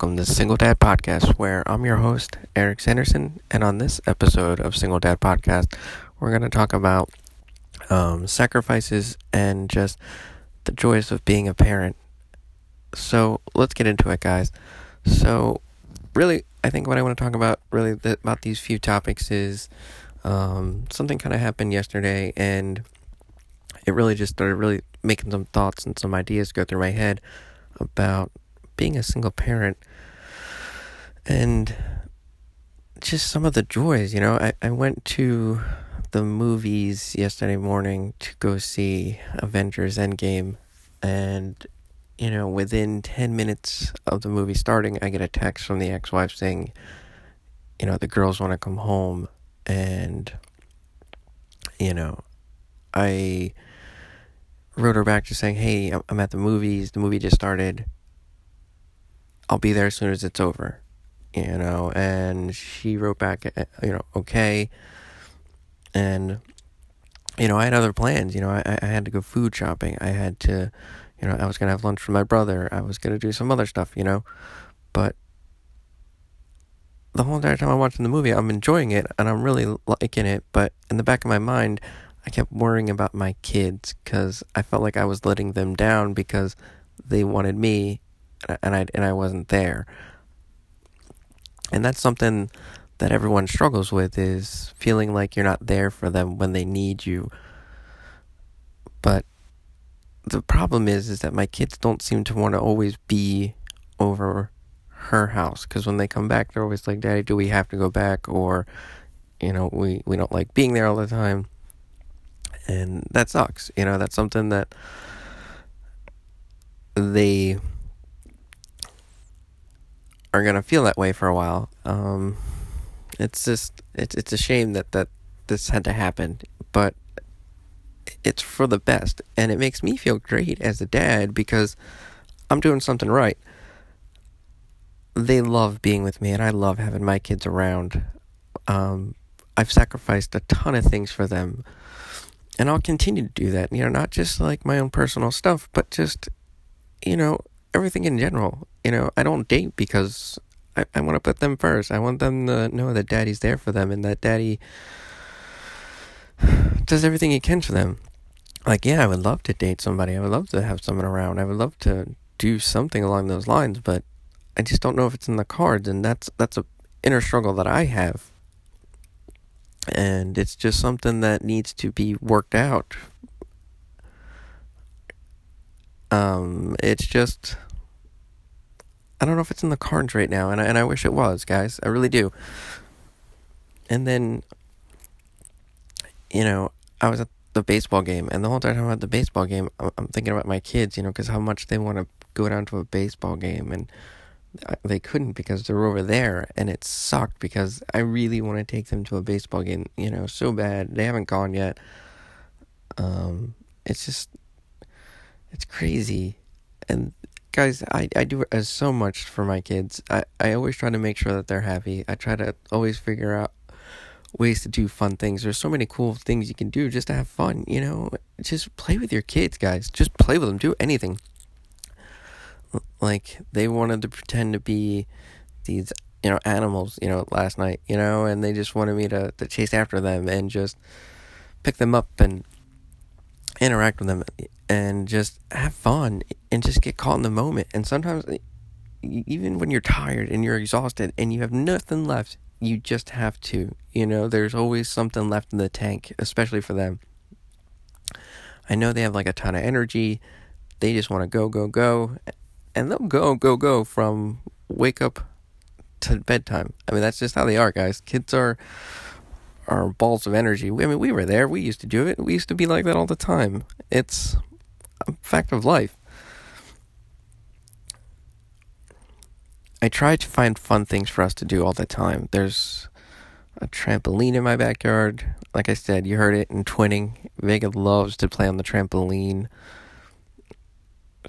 Welcome to the Single Dad Podcast, where I'm your host, Eric Sanderson. And on this episode of Single Dad Podcast, we're going to talk about um, sacrifices and just the joys of being a parent. So let's get into it, guys. So, really, I think what I want to talk about, really, about these few topics is um, something kind of happened yesterday, and it really just started really making some thoughts and some ideas go through my head about being a single parent and just some of the joys, you know. I, I went to the movies yesterday morning to go see Avengers Endgame and you know, within 10 minutes of the movie starting, I get a text from the ex-wife saying, you know, the girls want to come home and you know, I wrote her back just saying, "Hey, I'm at the movies. The movie just started. I'll be there as soon as it's over, you know. And she wrote back, uh, you know, okay. And, you know, I had other plans. You know, I, I had to go food shopping. I had to, you know, I was going to have lunch with my brother. I was going to do some other stuff, you know. But the whole entire time I'm watching the movie, I'm enjoying it and I'm really liking it. But in the back of my mind, I kept worrying about my kids because I felt like I was letting them down because they wanted me and I and I wasn't there. And that's something that everyone struggles with is feeling like you're not there for them when they need you. But the problem is is that my kids don't seem to want to always be over her house because when they come back they're always like daddy do we have to go back? Or you know we we don't like being there all the time. And that sucks. You know that's something that they are gonna feel that way for a while. Um, it's just it's it's a shame that that this had to happen, but it's for the best, and it makes me feel great as a dad because I'm doing something right. They love being with me, and I love having my kids around. Um, I've sacrificed a ton of things for them, and I'll continue to do that. You know, not just like my own personal stuff, but just you know everything in general. You know, I don't date because I, I want to put them first. I want them to know that daddy's there for them and that daddy does everything he can for them. Like, yeah, I would love to date somebody. I would love to have someone around. I would love to do something along those lines, but I just don't know if it's in the cards and that's that's a inner struggle that I have. And it's just something that needs to be worked out um, it's just I don't know if it's in the cards right now, and I, and I wish it was, guys. I really do. And then, you know, I was at the baseball game, and the whole time I'm at the baseball game, I'm thinking about my kids, you know, because how much they want to go down to a baseball game, and they couldn't because they're over there, and it sucked because I really want to take them to a baseball game, you know, so bad. They haven't gone yet. Um, it's just it's crazy. And guys, I, I do as so much for my kids. I, I always try to make sure that they're happy. I try to always figure out ways to do fun things. There's so many cool things you can do just to have fun, you know? Just play with your kids, guys. Just play with them. Do anything. Like they wanted to pretend to be these, you know, animals, you know, last night, you know, and they just wanted me to, to chase after them and just pick them up and interact with them and just have fun and just get caught in the moment. And sometimes, even when you're tired and you're exhausted and you have nothing left, you just have to. You know, there's always something left in the tank, especially for them. I know they have like a ton of energy. They just want to go, go, go. And they'll go, go, go from wake up to bedtime. I mean, that's just how they are, guys. Kids are are balls of energy. I mean, we were there. We used to do it. We used to be like that all the time. It's a fact of life. I try to find fun things for us to do all the time. There's a trampoline in my backyard. Like I said, you heard it in twinning. Vega loves to play on the trampoline.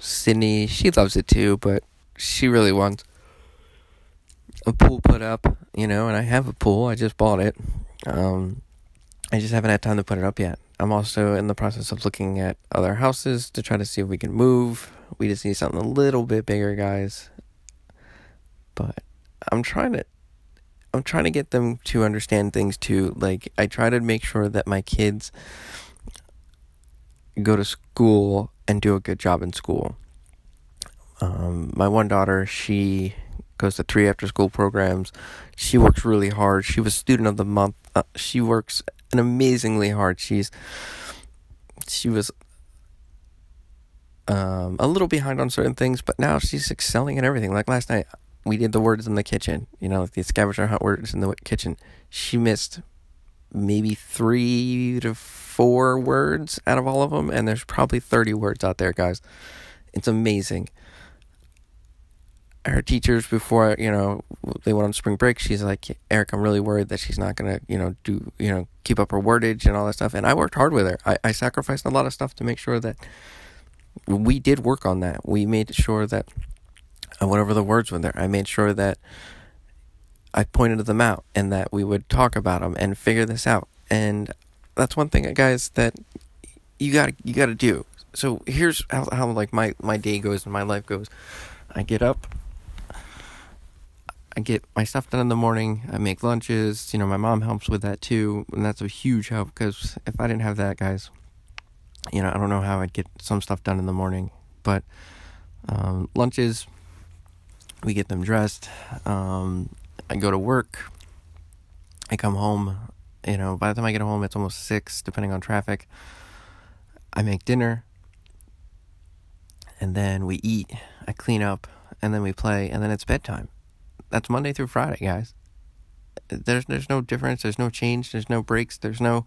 Sydney, she loves it too, but she really wants a pool put up, you know, and I have a pool. I just bought it. Um, I just haven't had time to put it up yet. I'm also in the process of looking at other houses to try to see if we can move. We just need something a little bit bigger, guys. But I'm trying to I'm trying to get them to understand things too. Like I try to make sure that my kids go to school and do a good job in school. Um, my one daughter, she goes to three after school programs. She works really hard. She was student of the month. Uh, she works an amazingly hard. She's she was um, a little behind on certain things, but now she's excelling in everything. Like last night, we did the words in the kitchen, you know, like the scavenger hunt words in the kitchen. She missed maybe three to four words out of all of them, and there's probably 30 words out there, guys. It's amazing. Her teachers, before, you know, they went on spring break, she's like, Eric, I'm really worried that she's not to, you know, do, you know, keep up her wordage and all that stuff. And I worked hard with her. I, I sacrificed a lot of stuff to make sure that we did work on that. We made sure that and whatever the words were there. I made sure that I pointed them out and that we would talk about them and figure this out. And that's one thing, guys, that you got you got to do. So here's how how like my my day goes and my life goes. I get up. I get my stuff done in the morning. I make lunches. You know, my mom helps with that too, and that's a huge help because if I didn't have that, guys, you know, I don't know how I'd get some stuff done in the morning. But um, lunches, we get them dressed. Um, I go to work. I come home. You know, by the time I get home, it's almost six, depending on traffic. I make dinner, and then we eat. I clean up, and then we play, and then it's bedtime. That's Monday through Friday, guys. There's there's no difference. There's no change. There's no breaks. There's no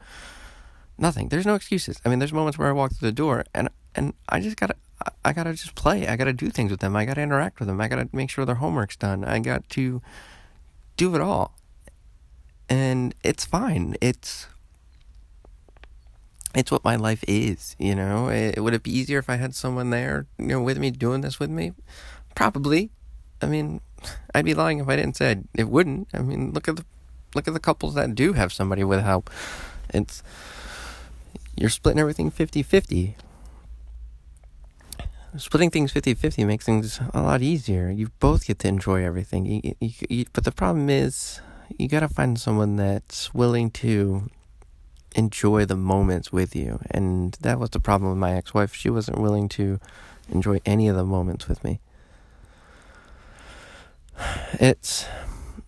nothing. There's no excuses. I mean, there's moments where I walk through the door, and and I just gotta I gotta just play. I gotta do things with them. I gotta interact with them. I gotta make sure their homework's done. I got to do it all. And it's fine. It's it's what my life is, you know. It, would it be easier if I had someone there, you know, with me doing this with me? Probably. I mean, I'd be lying if I didn't say it wouldn't. I mean, look at the look at the couples that do have somebody with help. It's you're splitting everything 50-50 splitting things 50-50 makes things a lot easier. You both get to enjoy everything. You, you, you, but the problem is, you gotta find someone that's willing to enjoy the moments with you. And that was the problem with my ex-wife. She wasn't willing to enjoy any of the moments with me. It's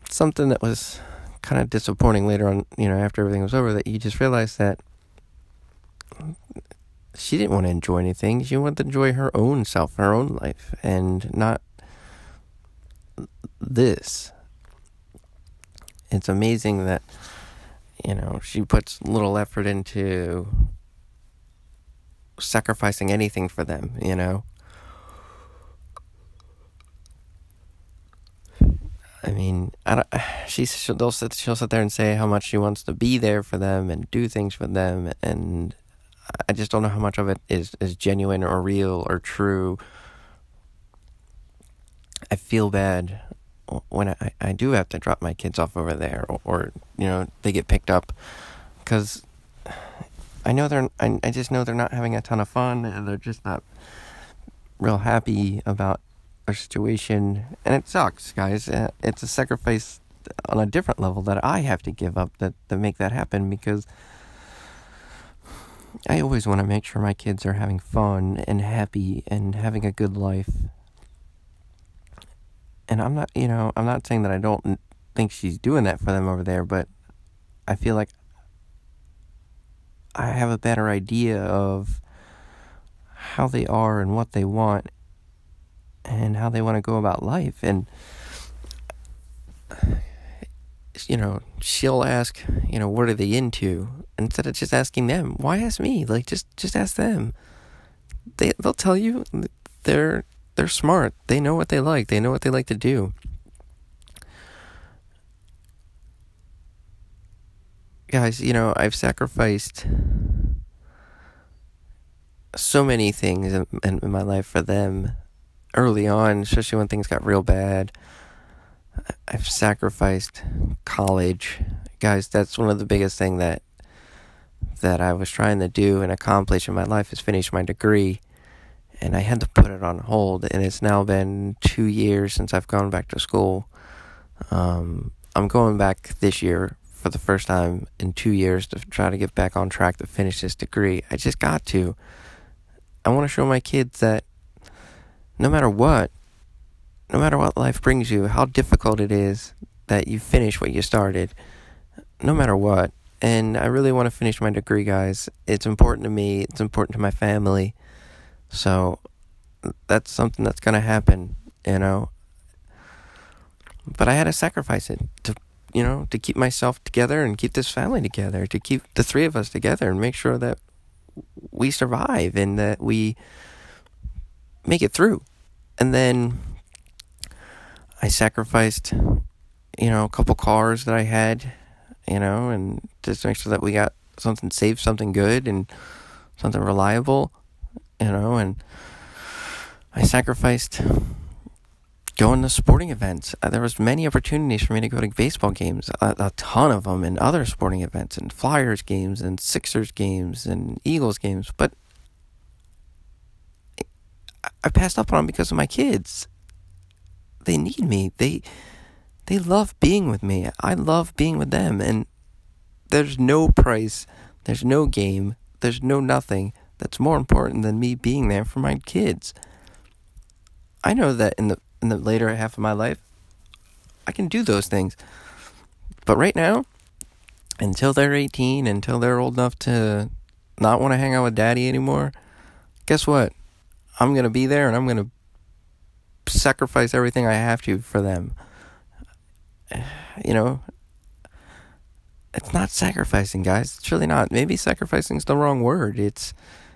something that was kind of disappointing later on, you know, after everything was over, that you just realized that she didn't want to enjoy anything. She wanted to enjoy her own self, her own life, and not this. It's amazing that, you know, she puts little effort into sacrificing anything for them, you know? I mean, I don't, she's, she'll, sit, she'll sit there and say how much she wants to be there for them and do things for them, and I just don't know how much of it is, is genuine or real or true. I feel bad when I, I do have to drop my kids off over there or, or you know, they get picked up because I know they're, I, I just know they're not having a ton of fun and they're just not real happy about our situation. And it sucks, guys. Uh, it's a sacrifice on a different level that I have to give up that to make that happen because I always want to make sure my kids are having fun and happy and having a good life. And I'm not, you know, I'm not saying that I don't think she's doing that for them over there, but I feel like I have a better idea of how they are and what they want and how they want to go about life. And you know, she'll ask, you know, what are they into? Instead of just asking them, why ask me? Like, just just ask them. They they'll tell you. They're they're smart. They know what they like. They know what they like to do. Guys, you know, I've sacrificed so many things in, in, in my life for them early on, especially when things got real bad. I've sacrificed college. Guys, that's one of the biggest thing that that I was trying to do and accomplish in my life is finish my degree. And I had to put it on hold and it's now been 2 years since I've gone back to school. Um, I'm going back this year for the first time in 2 years to try to get back on track to finish this degree. I just got to. I want to show my kids that no matter what, no matter what life brings you, how difficult it is that you finish what you started, no matter what. And I really want to finish my degree, guys. It's important to me, it's important to my family. So that's something that's going to happen, you know. But I had to sacrifice it to, you know, to keep myself together and keep this family together, to keep the three of us together and make sure that we survive and that we make it through. And then I sacrificed, you know, a couple cars that I had, you know, and just to make sure that we got something safe, something good, and something reliable, you know, and I sacrificed going to sporting events. Uh, there was many opportunities for me to go to baseball games, a, a, ton of them, and other sporting events, and Flyers games, and Sixers games, and Eagles games, but I passed up on because of my kids they need me. They they love being with me. I love being with them and there's no price, there's no game, there's no nothing that's more important than me being there for my kids. I know that in the in the later half of my life I can do those things. But right now, until they're 18, until they're old enough to not want to hang out with daddy anymore, guess what? I'm going to be there and I'm going to sacrifice everything I have to for them. You know, it's not sacrificing, guys. It's really not. Maybe sacrificing is the wrong word. It's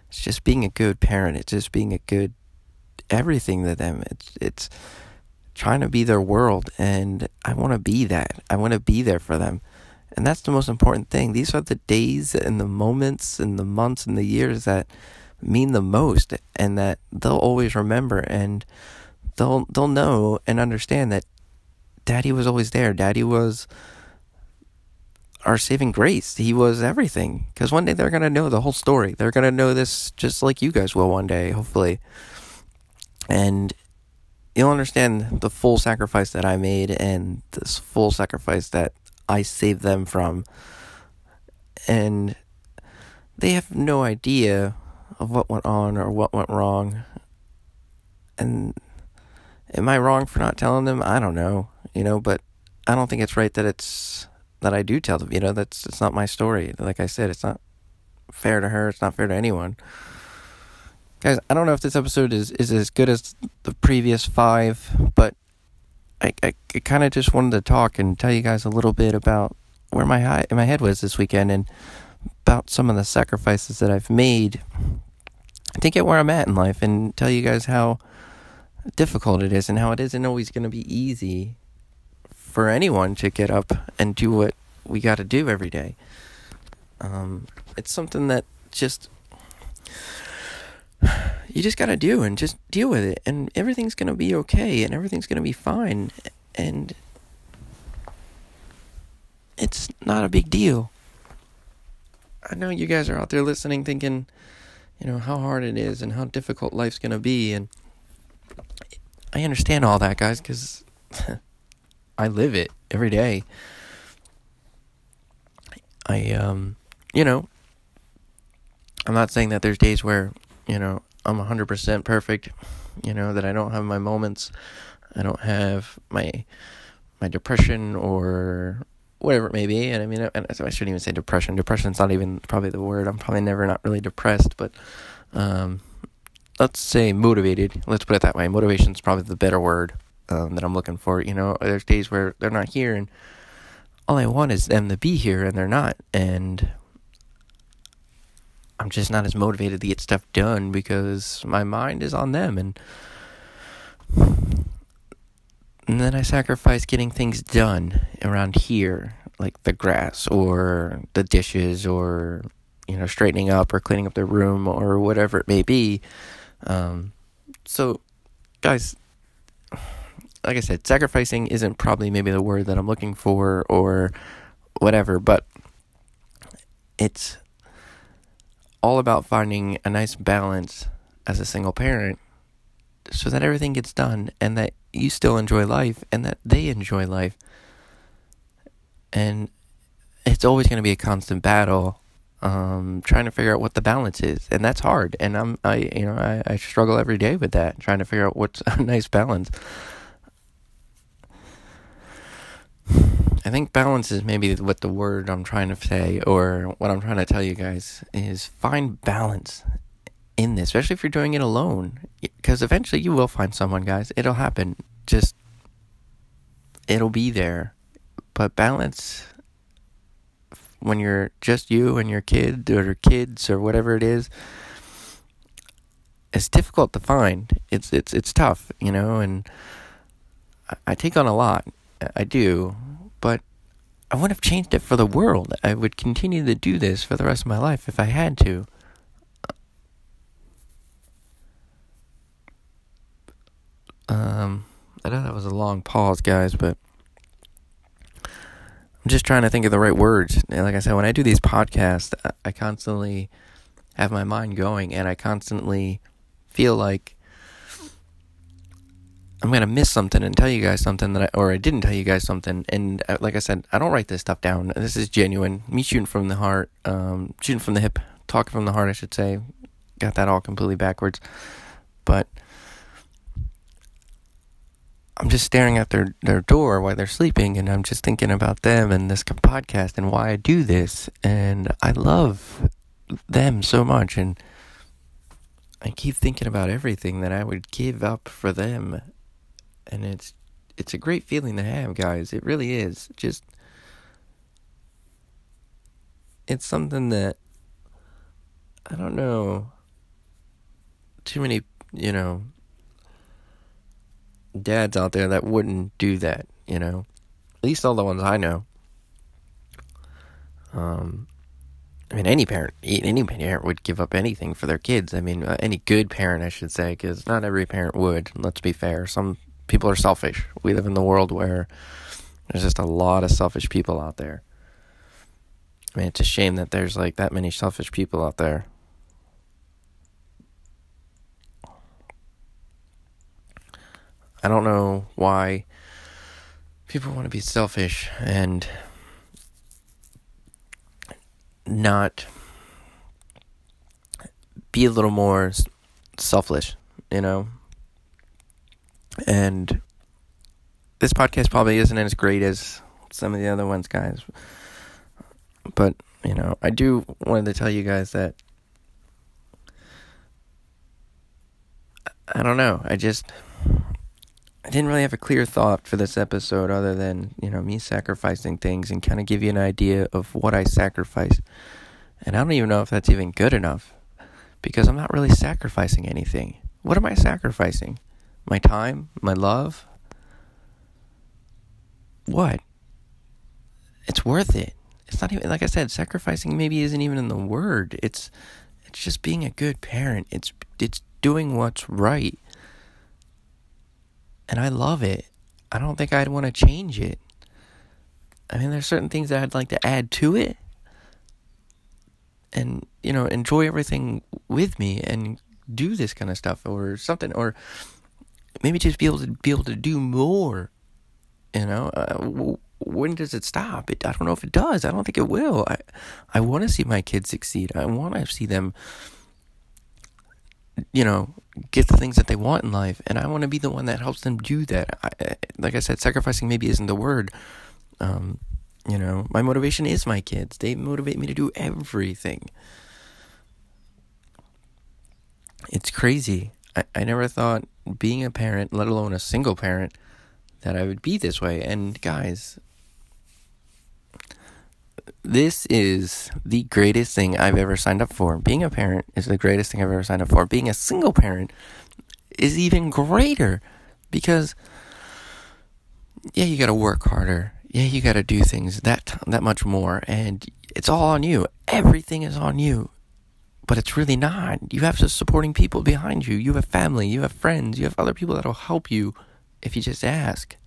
it's just being a good parent. It's just being a good everything to them. It's it's trying to be their world and I want to be that. I want to be there for them. And that's the most important thing. These are the days and the moments and the months and the years that mean the most and that they'll always remember and they'll they'll know and understand that daddy was always there. Daddy was our saving grace. He was everything. Because one day they're going to know the whole story. They're going to know this just like you guys will one day, hopefully. And you'll understand the full sacrifice that I made and this full sacrifice that I saved them from. And they have no idea of what went on or what went wrong. And Am I wrong for not telling them? I don't know, you know, but I don't think it's right that it's that I do tell them. You know, that's it's not my story. Like I said, it's not fair to her. It's not fair to anyone. Guys, I don't know if this episode is, is as good as the previous five, but I, I, I kind of just wanted to talk and tell you guys a little bit about where my high, my head was this weekend and about some of the sacrifices that I've made to get where I'm at in life and tell you guys how difficult it is and how it isn't always going to be easy for anyone to get up and do what we got to do every day. Um, it's something that just you just got to do and just deal with it and everything's going to be okay and everything's going to be fine and it's not a big deal. I know you guys are out there listening thinking, you know, how hard it is and how difficult life's going to be and I understand all that, guys, because I live it every day. I, um, you know, I'm not saying that there's days where, you know, I'm 100% perfect, you know, that I don't have my moments. I don't have my my depression or whatever it may be. And I mean, I, I shouldn't even say depression. Depression's not even probably the word. I'm probably never not really depressed, but um, let's say motivated. Let's put it that way. Motivation is probably the better word. um, that I'm looking for. You know, there's days where they're not here, and all I want is them to be here, and they're not, and I'm just not as motivated to get stuff done because my mind is on them, and and then I sacrifice getting things done around here, like the grass or the dishes or you know straightening up or cleaning up the room or whatever it may be. Um, so, guys, like I said, sacrificing isn't probably maybe the word that I'm looking for or whatever, but it's all about finding a nice balance as a single parent so that everything gets done and that you still enjoy life and that they enjoy life. And it's always going to be a constant battle um, trying to figure out what the balance is, and that's hard. And I'm, I, you know, I, I struggle every day with that, trying to figure out what's a nice balance. I think balance is maybe what the word I'm trying to say, or what I'm trying to tell you guys is find balance in this, especially if you're doing it alone, because eventually you will find someone, guys. It'll happen. Just it'll be there, but balance when you're just you and your kid or kids or whatever it is it's difficult to find. It's it's it's tough you know and I take on a lot. I do. But I wouldn't have changed it for the world. I would continue to do this for the rest of my life if I had to um I know that was a long pause guys but I'm just trying to think of the right words. And like I said, when I do these podcasts, I constantly have my mind going and I constantly feel like I'm going to miss something and tell you guys something that I, or I didn't tell you guys something. And uh, like I said, I don't write this stuff down. This is genuine. Me shooting from the heart, um, shooting from the hip, talking from the heart, I should say. Got that all completely backwards. But I'm just staring at their, their door while they're sleeping and I'm just thinking about them and this podcast and why I do this. And I love them so much. And I keep thinking about everything that I would give up for them. And it's, it's a great feeling to have, guys. It really is. Just, it's something that, I don't know, too many, you know, dads out there that wouldn't do that, you know. At least all the ones I know. Um, I mean, any parent, any parent would give up anything for their kids. I mean, uh, any good parent, I should say, because not every parent would. Let's be fair. Some people are selfish. We live in the world where there's just a lot of selfish people out there. I mean, it's a shame that there's like that many selfish people out there. I don't know why people want to be selfish and not be a little more selfish, you know? And this podcast probably isn't as great as some of the other ones, guys. But, you know, I do wanted to tell you guys that I don't know. I just I didn't really have a clear thought for this episode other than, you know, me sacrificing things and kind of give you an idea of what I sacrifice. And I don't even know if that's even good enough because I'm not really sacrificing anything. What am I sacrificing? My time? My love? What? It's worth it. It's not even like I said, sacrificing maybe isn't even in the word. It's it's just being a good parent. It's it's doing what's right and I love it. I don't think I'd want to change it. I mean, there's certain things that I'd like to add to it, and you know, enjoy everything with me and do this kind of stuff or something, or maybe just be able to be able to do more. You know, uh, when does it stop? It, I don't know if it does. I don't think it will. I I want to see my kids succeed. I want to see them you know, get the things that they want in life. And I want to be the one that helps them do that. I, like I said, sacrificing maybe isn't the word. Um, you know, my motivation is my kids. They motivate me to do everything. It's crazy. I, I never thought being a parent, let alone a single parent, that I would be this way. And guys, this is the greatest thing I've ever signed up for. Being a parent is the greatest thing I've ever signed up for. Being a single parent is even greater because yeah, you got to work harder. Yeah, you got to do things that that much more and it's all on you. Everything is on you. But it's really not. You have supporting people behind you. You have family, you have friends, you have other people that'll help you if you just ask.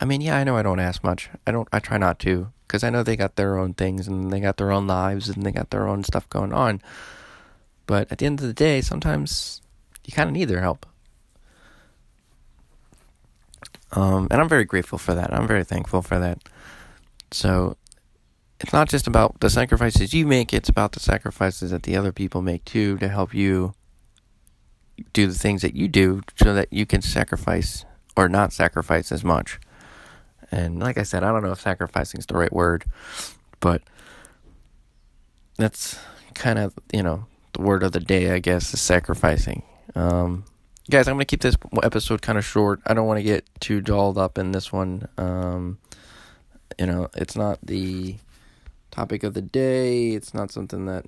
I mean, yeah, I know I don't ask much. I don't I try not to because I know they got their own things and they got their own lives and they got their own stuff going on. But at the end of the day, sometimes you kind of need their help. Um, and I'm very grateful for that. I'm very thankful for that. So it's not just about the sacrifices you make, it's about the sacrifices that the other people make too to help you do the things that you do so that you can sacrifice or not sacrifice as much. And like I said, I don't know if sacrificing is the right word, but that's kind of, you know, the word of the day, I guess, is sacrificing. Um, guys, I'm going to keep this episode kind of short. I don't want to get too dolled up in this one. Um, you know, it's not the topic of the day. It's not something that,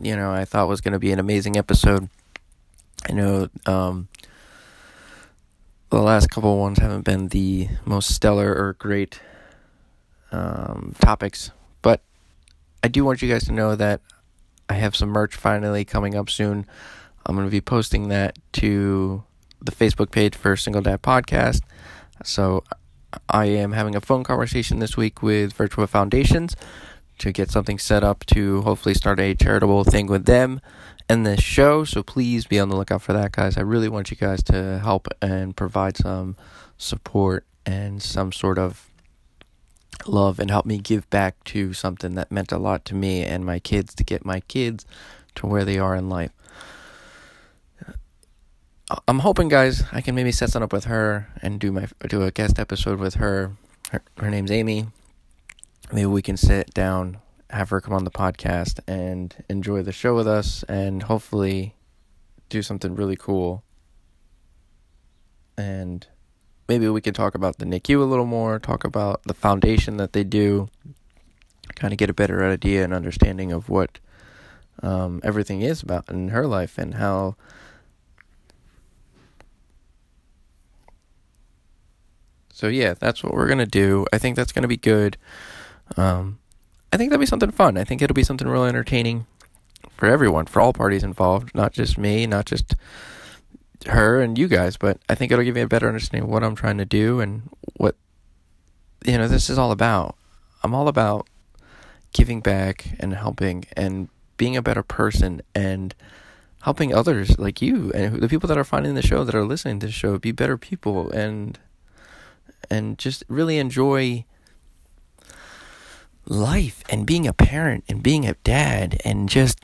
you know, I thought was going to be an amazing episode. I know um, the last couple ones haven't been the most stellar or great um, topics, but I do want you guys to know that I have some merch finally coming up soon. I'm going to be posting that to the Facebook page for Single Dad Podcast. So I am having a phone conversation this week with Virtual Foundations to get something set up to hopefully start a charitable thing with them and this show. So please be on the lookout for that, guys. I really want you guys to help and provide some support and some sort of love and help me give back to something that meant a lot to me and my kids to get my kids to where they are in life. I'm hoping, guys, I can maybe set something up with her and do my do a guest episode with her. Her, her name's Amy. Maybe we can sit down, have her come on the podcast, and enjoy the show with us, and hopefully do something really cool. And maybe we can talk about the NICU a little more, talk about the foundation that they do, kind of get a better idea and understanding of what um, everything is about in her life and how So yeah, that's what we're gonna do. I think that's gonna be good. Um, I think that'll be something fun. I think it'll be something really entertaining for everyone, for all parties involved, not just me, not just her and you guys, but I think it'll give me a better understanding of what I'm trying to do and what you know this is all about. I'm all about giving back and helping and being a better person and helping others like you and the people that are finding the show that are listening to the show be better people and and just really enjoy life and being a parent and being a dad and just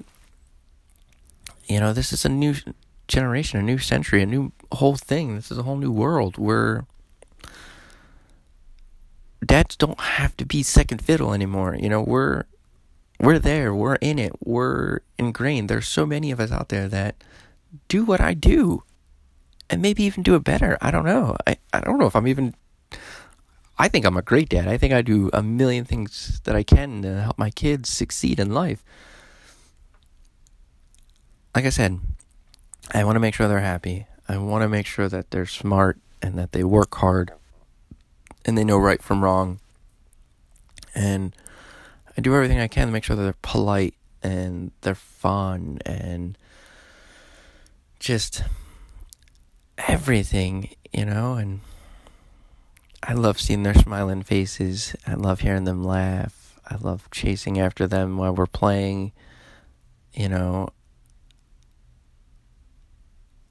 you know this is a new generation a new century a new whole thing. This is a whole new world where dads don't have to be second fiddle anymore. You know we're we're there we're in it we're ingrained. There's so many of us out there that do what i do and maybe even do it better. I don't know. I, I don't know if i'm even I think I'm a great dad. I think I do a million things that I can to help my kids succeed in life. Like I said, I want to make sure they're happy. I want to make sure that they're smart and that they work hard and they know right from wrong. And I do everything I can to make sure that they're polite and they're fun and just everything, you know, and I love seeing their smiling faces. I love hearing them laugh. I love chasing after them while we're playing. You know,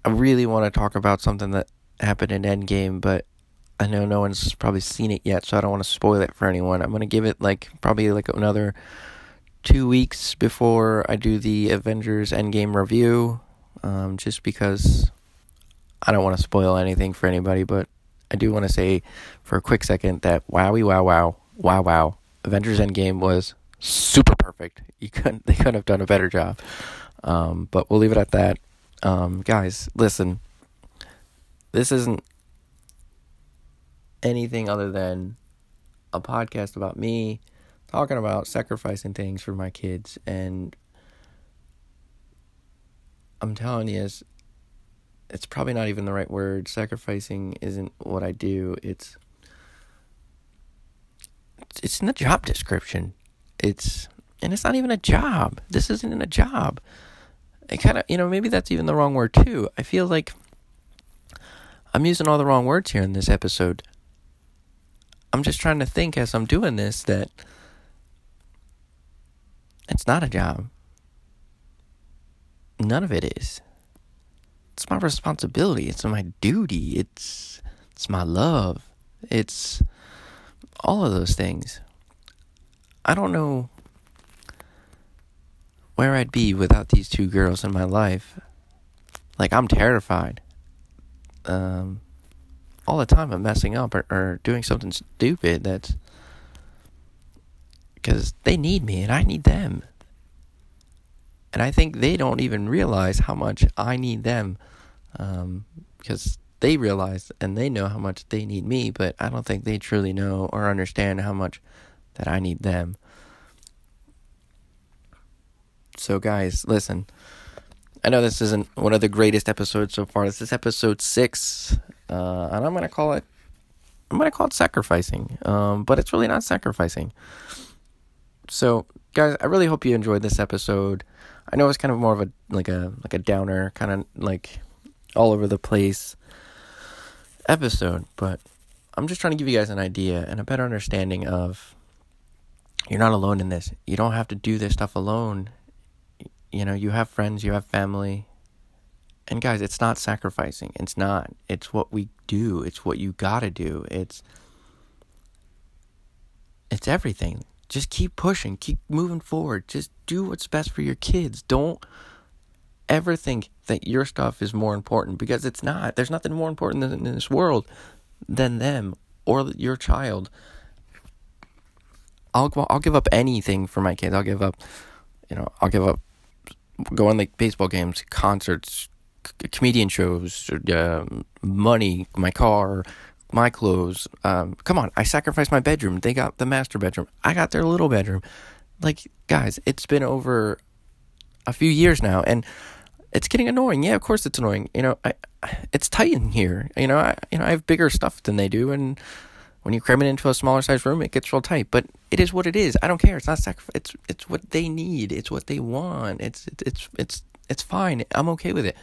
I really want to talk about something that happened in Endgame, but I know no one's probably seen it yet, so I don't want to spoil it for anyone. I'm going to give it like probably like another two weeks before I do the Avengers Endgame review, um, just because I don't want to spoil anything for anybody, but I do want to say for a quick second that wowie wow wow wow wow Avengers Endgame was super perfect. You couldn't they couldn't have done a better job. Um, but we'll leave it at that. Um, guys, listen. This isn't anything other than a podcast about me talking about sacrificing things for my kids and I'm telling you it's, probably not even the right word. Sacrificing isn't what I do. It's it's in the job description. It's and it's not even a job. This isn't a job. It kind of you know maybe that's even the wrong word too. I feel like I'm using all the wrong words here in this episode. I'm just trying to think as I'm doing this that it's not a job. None of it is. It's my responsibility. It's my duty. It's it's my love. It's all of those things. I don't know where I'd be without these two girls in my life. Like I'm terrified. Um all the time of messing up or, or doing something stupid that's because they need me and I need them. And I think they don't even realize how much I need them um, because they realize and they know how much they need me, but I don't think they truly know or understand how much that I need them. So, guys, listen. I know this isn't one of the greatest episodes so far. This is episode six uh, and I'm gonna call it I'm gonna call it sacrificing, um, but it's really not sacrificing. So, guys, I really hope you enjoyed this episode. I know it's kind of more of a like a like a downer, kind of like all over the place episode, but I'm just trying to give you guys an idea and a better understanding of you're not alone in this. You don't have to do this stuff alone. You know, you have friends, you have family, and guys, it's not sacrificing. It's not. It's what we do. It's what you got to do. It's it's everything. Just keep pushing, keep moving forward. Just do what's best for your kids. Don't ever think that your stuff is more important because it's not. There's nothing more important in this world than them or your child. I'll I'll give up anything for my kids. I'll give up, you know, I'll give up going like baseball games, concerts, comedian shows, uh, money, my car, my clothes. Um, come on, I sacrificed my bedroom. They got the master bedroom. I got their little bedroom. Like, guys, it's been over a few years now, and it's getting annoying. Yeah, of course it's annoying. You know, I, it's tight in here. You know, I, you know, I have bigger stuff than they do, and when you cram it into a smaller size room, it gets real tight. But it is what it is. I don't care. It's not sacrifice. It's it's what they need. It's what they want. It's it's it's it's, it's fine. I'm okay with it.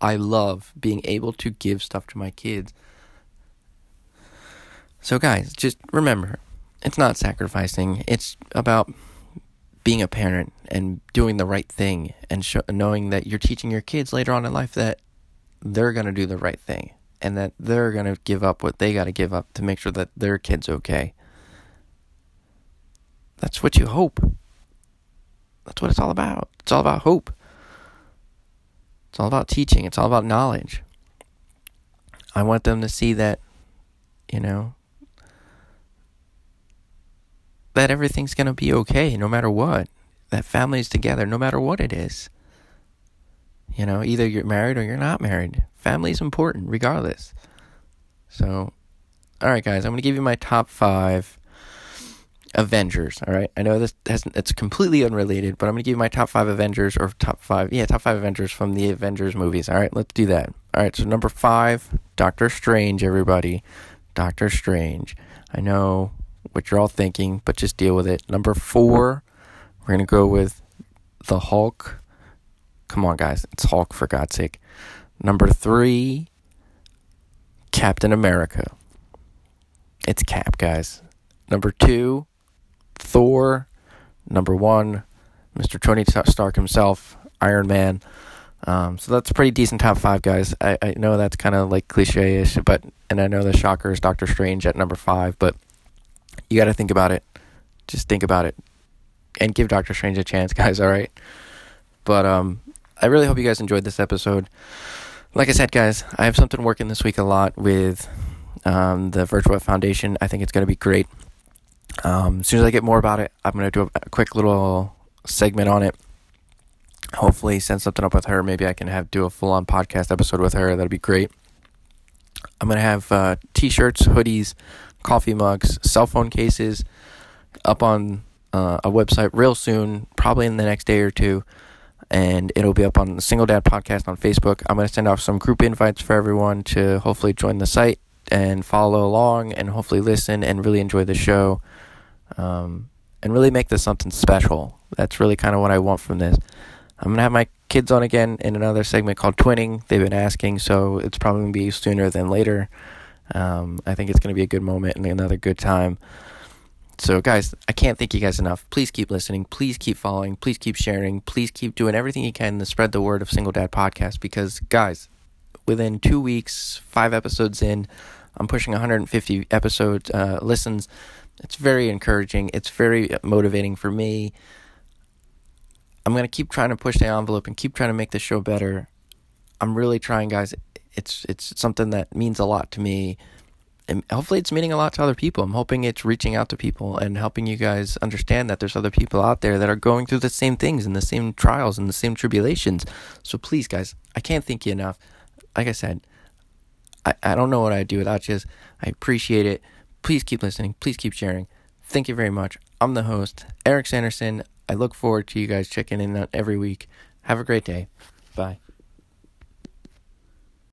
I love being able to give stuff to my kids. So, guys, just remember it's not sacrificing, it's about being a parent and doing the right thing and sh- knowing that you're teaching your kids later on in life that they're going to do the right thing and that they're going to give up what they got to give up to make sure that their kid's okay. That's what you hope. That's what it's all about. It's all about hope. It's all about teaching, it's all about knowledge. I want them to see that, you know, that everything's going to be okay no matter what. That family's together no matter what it is. You know, either you're married or you're not married. Family's important regardless. So, all right, guys, I'm going to give you my top five Avengers. All right, I know this hasn't, it's completely unrelated, but I'm gonna give you my top five Avengers or top five, yeah, top five Avengers from the Avengers movies. All right, let's do that. All right, so number five, Doctor Strange. Everybody, Doctor Strange. I know what you're all thinking, but just deal with it. Number four, we're gonna go with the Hulk. Come on, guys, it's Hulk for God's sake. Number three, Captain America. It's Cap, guys. Number two, Thor, number one, Mr. Tony Stark himself, Iron Man. Um, so that's pretty decent top five, guys. I, I know that's kind of like cliche ish, but, and I know the shocker is Doctor Strange at number five, but you got to think about it. Just think about it and give Doctor Strange a chance, guys, all right? But, um, I really hope you guys enjoyed this episode. Like I said, guys, I have something working this week a lot with um, the Virtual Foundation. I think it's going to be great. Um, as soon as I get more about it, I'm going to do a, quick little segment on it. Hopefully, send something up with her. Maybe I can have do a full on podcast episode with her. That'd be great. I'm going to have uh, t shirts, hoodies, coffee mugs, cell phone cases up on uh, a website real soon, probably in the next day or two. And it'll be up on the Single Dad Podcast on Facebook. I'm going to send off some group invites for everyone to hopefully join the site and follow along and hopefully listen and really enjoy the show. Um, and really make this something special. That's really kind of what I want from this. I'm going to have my kids on again in another segment called Twinning. They've been asking, so it's probably going to be sooner than later. Um, I think it's going to be a good moment and another good time. So, guys, I can't thank you guys enough. Please keep listening. Please keep following. Please keep sharing. Please keep doing everything you can to spread the word of Single Dad Podcast because, guys, within two weeks, five episodes in, I'm pushing 150 episode uh, listens. It's very encouraging. It's very motivating for me. I'm going to keep trying to push the envelope and keep trying to make the show better. I'm really trying, guys. It's it's something that means a lot to me. And hopefully it's meaning a lot to other people. I'm hoping it's reaching out to people and helping you guys understand that there's other people out there that are going through the same things and the same trials and the same tribulations. So please, guys, I can't thank you enough. Like I said, I, I don't know what I'd do without you. I appreciate it. Please keep listening. Please keep sharing. Thank you very much. I'm the host, Eric Sanderson. I look forward to you guys checking in every week. Have a great day. Bye.